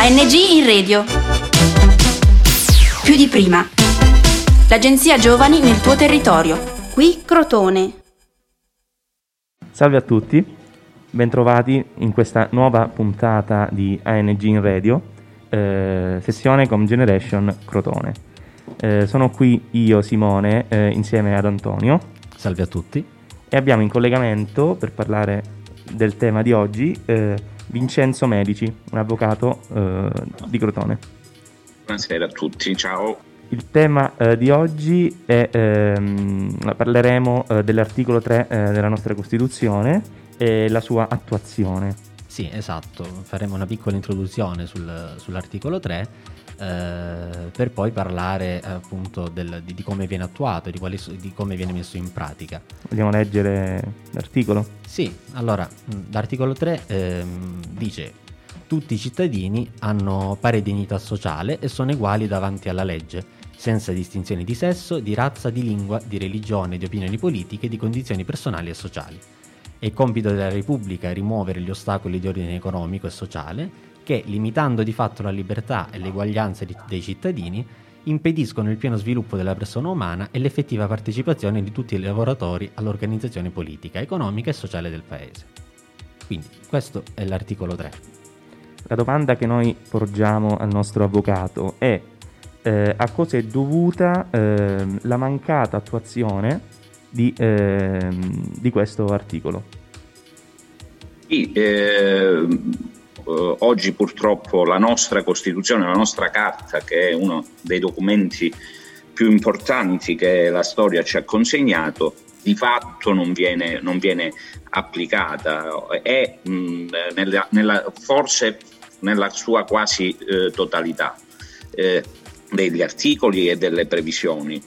ANG in radio. Più di prima. L'agenzia Giovani nel tuo territorio. Qui Crotone. Salve a tutti, bentrovati in questa nuova puntata di ANG in radio, eh, sessione Com Generation Crotone. Eh, sono qui io, Simone, eh, insieme ad Antonio. Salve a tutti. E abbiamo in collegamento per parlare del tema di oggi eh, Vincenzo Medici, un avvocato eh, di Crotone. Buonasera a tutti, ciao. Il tema eh, di oggi è, ehm, parleremo eh, dell'articolo 3 eh, della nostra Costituzione e la sua attuazione. Sì, esatto, faremo una piccola introduzione sul, sull'articolo 3 eh, per poi parlare appunto del, di, di, come viene attuato, di, quali, di, come viene messo in pratica. Vogliamo leggere l'articolo? Sì, allora l'articolo 3 ehm, dice tutti i cittadini hanno pari dignità sociale e sono uguali davanti alla legge, senza distinzioni di sesso, di razza, di lingua, di religione, di opinioni politiche, di condizioni personali e sociali. È compito della Repubblica rimuovere gli ostacoli di ordine economico e sociale che, limitando di fatto la libertà e l'eguaglianza di, dei cittadini, impediscono il pieno sviluppo della persona umana e l'effettiva partecipazione di tutti i lavoratori all'organizzazione politica, economica e sociale del Paese. Quindi questo è l'articolo 3. La domanda che noi porgiamo al nostro avvocato è eh, a cosa è dovuta eh, la mancata attuazione di, eh, di questo articolo? Sì, eh, eh, oggi purtroppo la nostra Costituzione, la nostra Carta, che è uno dei documenti più importanti che la storia ci ha consegnato, di fatto non viene, non viene applicata. E mh, nella, nella, forse nella sua quasi eh, totalità eh, degli articoli e delle previsioni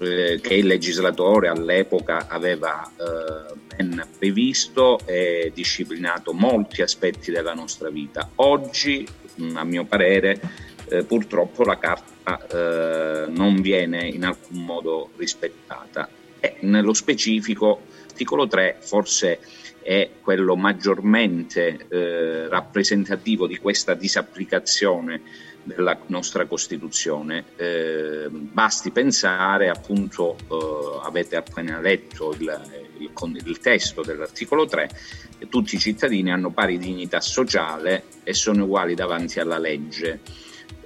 eh, che il legislatore all'epoca aveva eh, ben previsto e disciplinato molti aspetti della nostra vita. Oggi, a mio parere, eh, purtroppo la carta eh, non viene in alcun modo rispettata e nello specifico l'articolo 3 forse è quello maggiormente eh, rappresentativo di questa disapplicazione della nostra Costituzione. Eh, basti pensare, appunto, eh, avete appena letto il, il, il testo dell'articolo 3, che tutti i cittadini hanno pari dignità sociale e sono uguali davanti alla legge.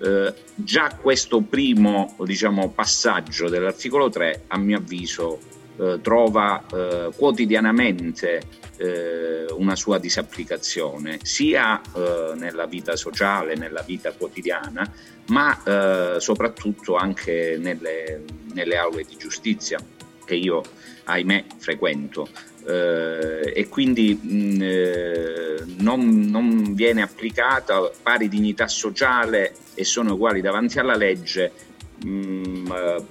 Eh, già questo primo diciamo, passaggio dell'articolo 3, a mio avviso, eh, trova eh, quotidianamente eh, una sua disapplicazione, sia eh, nella vita sociale, nella vita quotidiana, ma soprattutto anche nelle, nelle, aule di giustizia che io, ahimè, frequento. E quindi mh, eh, non, non, viene applicata pari dignità sociale e sono uguali davanti alla legge. Mh, eh,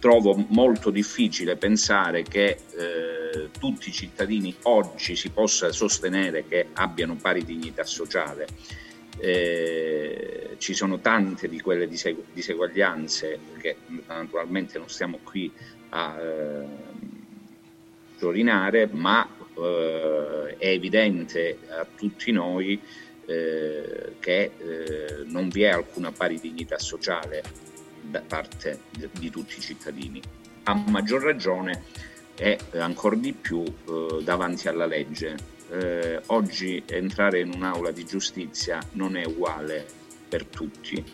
trovo molto difficile pensare che eh, tutti i cittadini oggi si possa sostenere che abbiano pari dignità sociale. Eh, ci sono tante di quelle disegu- diseguaglianze che naturalmente non stiamo qui a eh, giorinare, ma eh, è evidente a tutti noi eh, che eh, non vi è alcuna pari dignità sociale da parte di tutti i cittadini. A maggior ragione e ancora di più eh, davanti alla legge. Eh, oggi entrare in un'aula di giustizia non è uguale per tutti.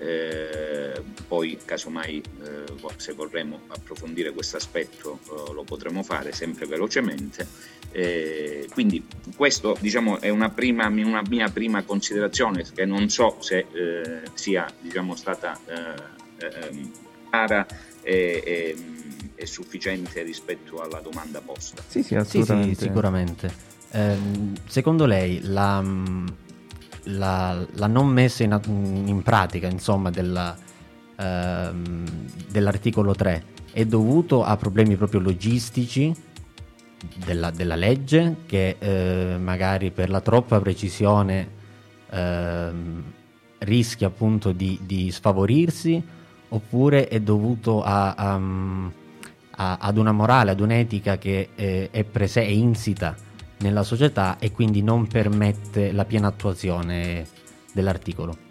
Eh, poi casomai eh, se vorremmo approfondire questo aspetto eh, lo potremo fare sempre velocemente eh, quindi questo diciamo, è una, prima, una, mia prima considerazione che non so se eh, sia diciamo, stata ehm, chiara e, e, e, sufficiente rispetto alla domanda posta. Sì, sì, assolutamente. Sì, sì, sicuramente. Eh, secondo lei la, la, la, non messa in, in pratica insomma, della, ehm, dell'articolo 3 è dovuto a problemi proprio logistici della, della legge che eh, magari per la troppa precisione eh, rischia appunto di, di, sfavorirsi oppure è dovuto a, a, a, ad una morale, ad un'etica che eh, è, prese- è insita nella società e quindi non permette la piena attuazione dell'articolo.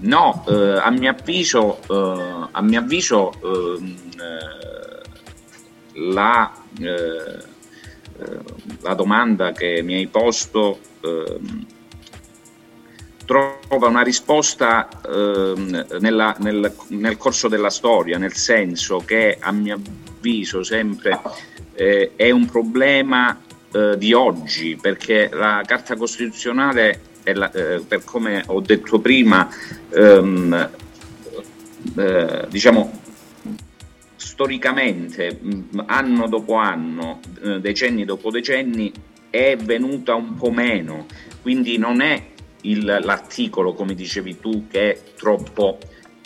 No, eh, a mio avviso, eh, a mio avviso ehm, eh, la, eh, la, domanda che mi hai posto ehm, trova una risposta ehm, nella, nel, nel, corso della storia, nel senso che a mio avviso sempre eh, è un problema eh, di oggi, perché la Carta Costituzionale la, eh, per come ho detto prima, ehm, eh, diciamo storicamente, anno dopo anno, eh, decenni dopo decenni, è venuta un po' meno, quindi non è il, l'articolo, come dicevi tu, che è troppo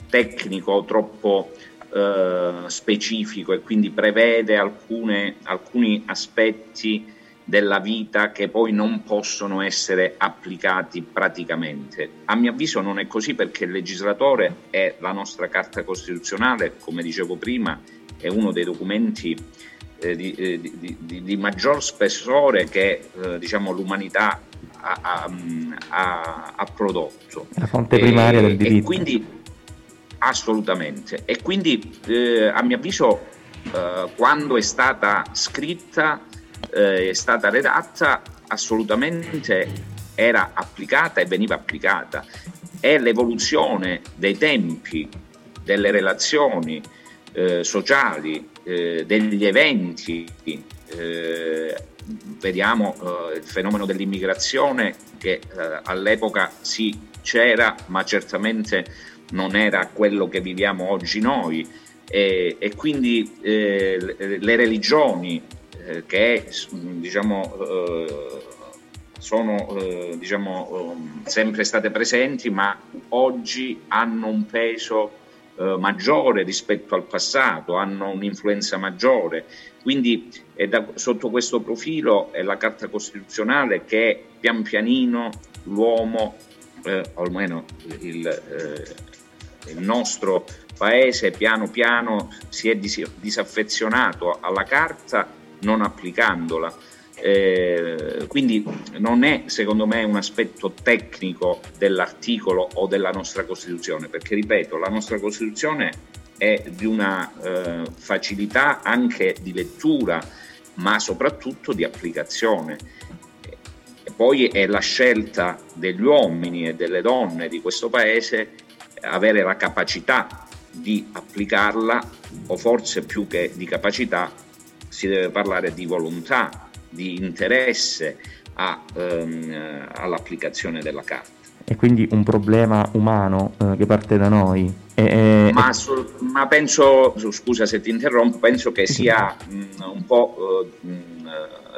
tecnico, troppo eh, specifico e quindi prevede alcune, alcuni aspetti della vita che poi non possono essere applicati praticamente. A mio avviso non è così perché il legislatore è la nostra Carta Costituzionale, come dicevo prima, è uno dei documenti eh, di, eh, di, di, di, maggior spessore che eh, diciamo, l'umanità ha, ha, ha, prodotto. La fonte primaria del diritto. E quindi, assolutamente. E quindi eh, a mio avviso eh, quando è stata scritta eh, è stata redatta assolutamente era applicata e veniva applicata. È l'evoluzione dei tempi, delle relazioni eh, sociali, eh, degli eventi. Eh, vediamo eh, il fenomeno dell'immigrazione che eh, all'epoca sì c'era, ma certamente non era quello che viviamo oggi noi. E, e quindi le, le religioni, eh, che diciamo, eh, sono eh, diciamo, sempre state presenti ma oggi hanno un peso maggiore rispetto al passato, hanno un'influenza maggiore. Quindi da, sotto questo profilo è la Carta Costituzionale che pian pianino l'uomo, eh, o almeno il, eh, il, nostro paese, piano piano si è dis- disaffezionato alla Carta non applicandola. Eh, quindi non è secondo me un aspetto tecnico dell'articolo o della nostra Costituzione, perché ripeto, la nostra Costituzione è di una eh, facilità anche di lettura, ma soprattutto di applicazione. E poi è la scelta degli uomini e delle donne di questo Paese avere la capacità di applicarla, o forse più che di capacità, si deve parlare di volontà, di interesse a, ehm, all'applicazione della carta. E quindi un problema umano eh, che parte da noi. E, ma, sul, ma, penso, scusa se ti interrompo, penso che sia mh, un po' eh, mh,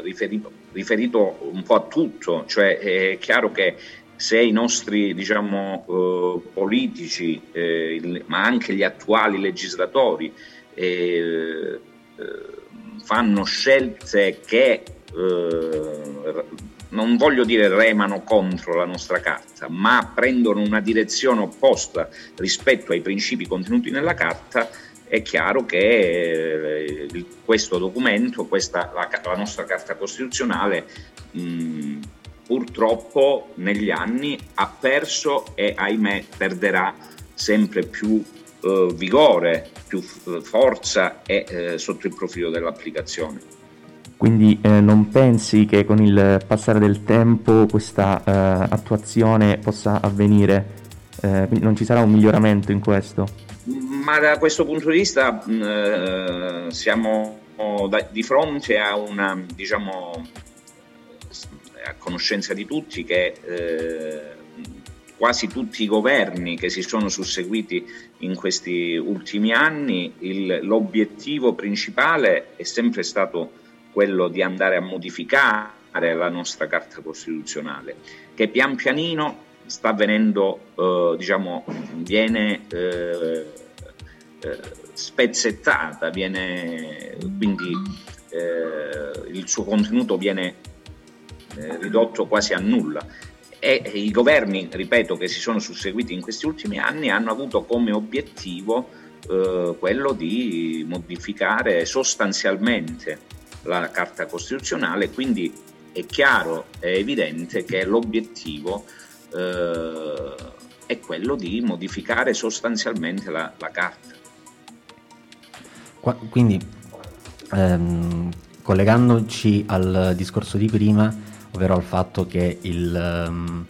riferito, riferito, un po' a tutto, cioè è chiaro che se i nostri diciamo, eh, politici, eh, il, ma anche gli attuali legislatori, eh, eh fanno scelte che eh, non voglio dire remano contro la nostra carta, ma prendono una direzione opposta rispetto ai principi contenuti nella carta, è chiaro che eh, questo documento, questa, la, la, nostra Carta Costituzionale, mh, purtroppo negli anni ha perso e ahimè perderà sempre più eh, vigore, più forza e eh, sotto il profilo dell'applicazione. Quindi eh, non pensi che con il passare del tempo questa eh, attuazione possa avvenire? Eh, non ci sarà un miglioramento in questo? Ma da questo punto di vista mh, eh, siamo da, di fronte a una, diciamo, a conoscenza di tutti che quasi tutti i governi che si sono susseguiti in questi ultimi anni, il, l'obiettivo principale è sempre stato quello di andare a modificare la nostra Carta Costituzionale, che pian pianino sta avvenendo, eh, diciamo, viene eh, eh, spezzettata, viene, quindi eh, il suo contenuto viene eh, ridotto quasi a nulla. E i governi, ripeto, che si sono susseguiti in questi ultimi anni hanno avuto come obiettivo eh, quello di modificare sostanzialmente la Carta Costituzionale, quindi è chiaro, è evidente che l'obiettivo eh, è quello di modificare sostanzialmente la, la carta. Quindi, ehm, collegandoci al discorso di prima, ovvero al fatto che il, um,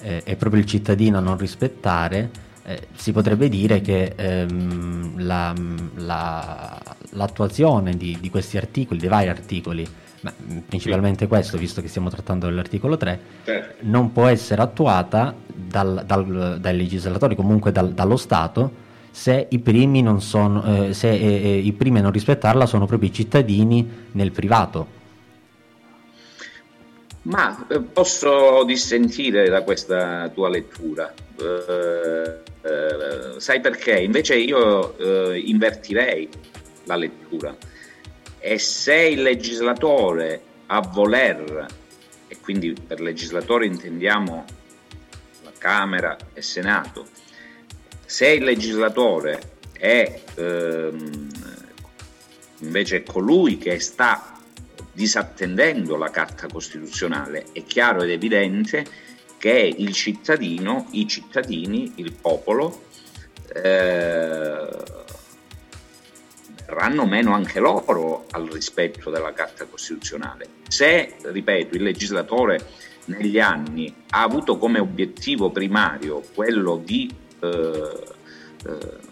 eh, è proprio il cittadino a non rispettare, eh, si potrebbe dire che ehm, la, la, l'attuazione di, di, questi articoli, dei vari articoli, ma principalmente sì. questo, visto che stiamo trattando dell'articolo 3, certo. non può essere attuata dal, dal, dai legislatori, comunque dal, dallo Stato, se i primi, non sono, eh, se, eh, eh, i primi a non rispettarla sono proprio i cittadini nel privato. Ma eh, posso dissentire da questa tua lettura. Eh, eh, sai perché? Invece io eh, invertirei la lettura. E se il legislatore a voler, e quindi per legislatore intendiamo la Camera e Senato, se il legislatore è ehm, invece colui che sta disattendendo la Carta Costituzionale, è chiaro ed evidente che il cittadino, i cittadini, il popolo, eh, verranno meno anche loro al rispetto della Carta Costituzionale. Se, ripeto, il legislatore negli anni ha avuto come obiettivo primario quello di eh, eh,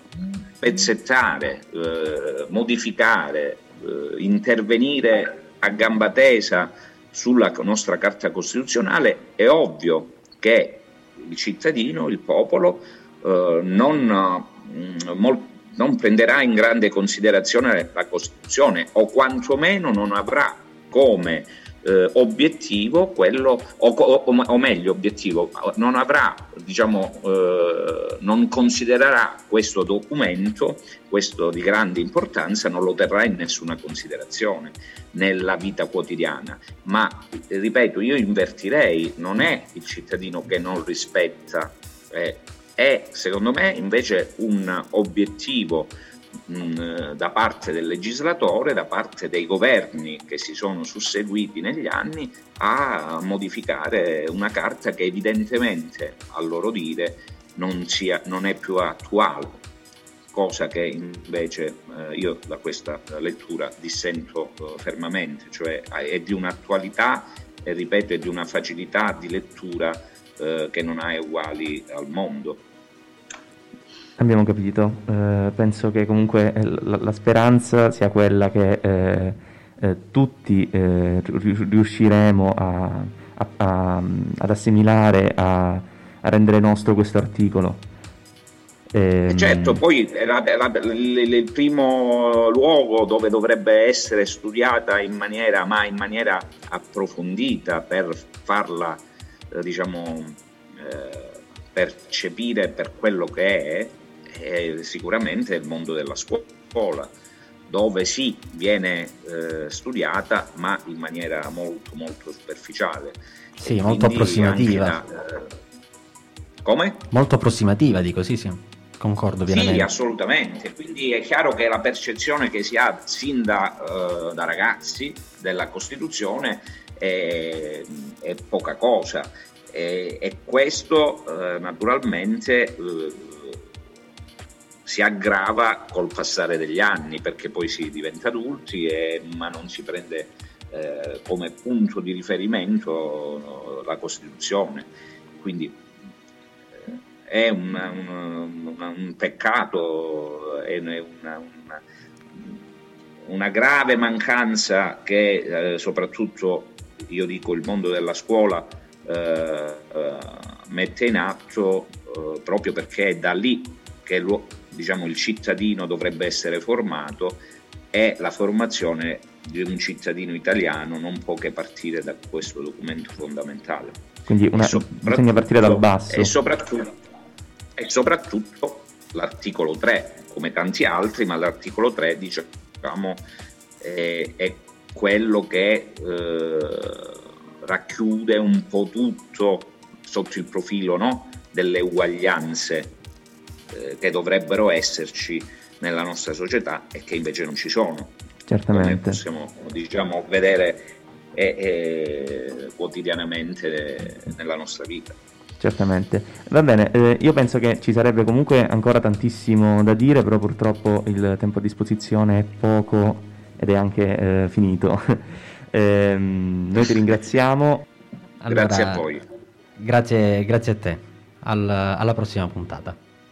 pezzettare, eh, modificare, eh, intervenire a gamba tesa sulla nostra Carta Costituzionale, è ovvio che il cittadino, il popolo, eh, non, mm, mol- non prenderà in grande considerazione la Costituzione o quantomeno non avrà come eh, obiettivo quello, o, o, o, meglio obiettivo, non avrà, diciamo, eh, non considererà questo documento, questo di grande importanza, non lo terrà in nessuna considerazione nella vita quotidiana. Ma, ripeto, io invertirei, non è il cittadino che non rispetta, eh, è secondo me invece un obiettivo da parte del legislatore, da parte dei governi che si sono susseguiti negli anni a modificare una carta che evidentemente, a loro dire, non, sia, non è più attuale, cosa che invece eh, io da questa lettura dissento eh, fermamente, cioè è di un'attualità e ripeto è di una facilità di lettura eh, che non ha uguali al mondo. Abbiamo capito, eh, penso che comunque eh, la, la, speranza sia quella che eh, eh tutti eh, riusciremo a, a, a, ad assimilare, a, rendere nostro questo articolo. E, ehm, certo, poi la, la, il, primo luogo dove dovrebbe essere studiata in maniera, ma in maniera approfondita per farla, eh, diciamo, percepire per quello che è, è sicuramente il mondo della scuola, dove sì, viene eh, studiata, ma in maniera molto molto superficiale. Sì, e molto approssimativa. Da, eh, come? Molto approssimativa, dico sì, sì. Concordo pienamente. Sì, assolutamente. Quindi è chiaro che la percezione che si ha sin da, uh, da ragazzi della Costituzione è, è poca cosa. E, e questo uh, naturalmente uh, si aggrava col passare degli anni perché poi si diventa adulti e, ma non si prende eh, come punto di riferimento la Costituzione. Quindi eh, è un, un, un, peccato, è una, una, una grave mancanza che eh, soprattutto io dico il mondo della scuola eh, eh, mette in atto eh, proprio perché è da lì che lo, diciamo, il cittadino dovrebbe essere formato e la formazione di un cittadino italiano non può che partire da questo documento fondamentale. Quindi una, bisogna partire dal basso. E soprattutto, e soprattutto l'articolo 3, come tanti altri, ma l'articolo 3 diciamo, è, è quello che eh, racchiude un po' tutto sotto il profilo no? delle uguaglianze eh, che dovrebbero esserci nella nostra società e che invece non ci sono. Certamente. Come possiamo diciamo, vedere eh, eh, quotidianamente nella nostra vita. Certamente. Va bene, eh, io penso che ci sarebbe comunque ancora tantissimo da dire, però purtroppo il tempo a disposizione è poco ed è anche eh, finito. eh, noi ti ringraziamo. Allora, grazie a voi. Grazie, grazie a te. Al, alla prossima puntata.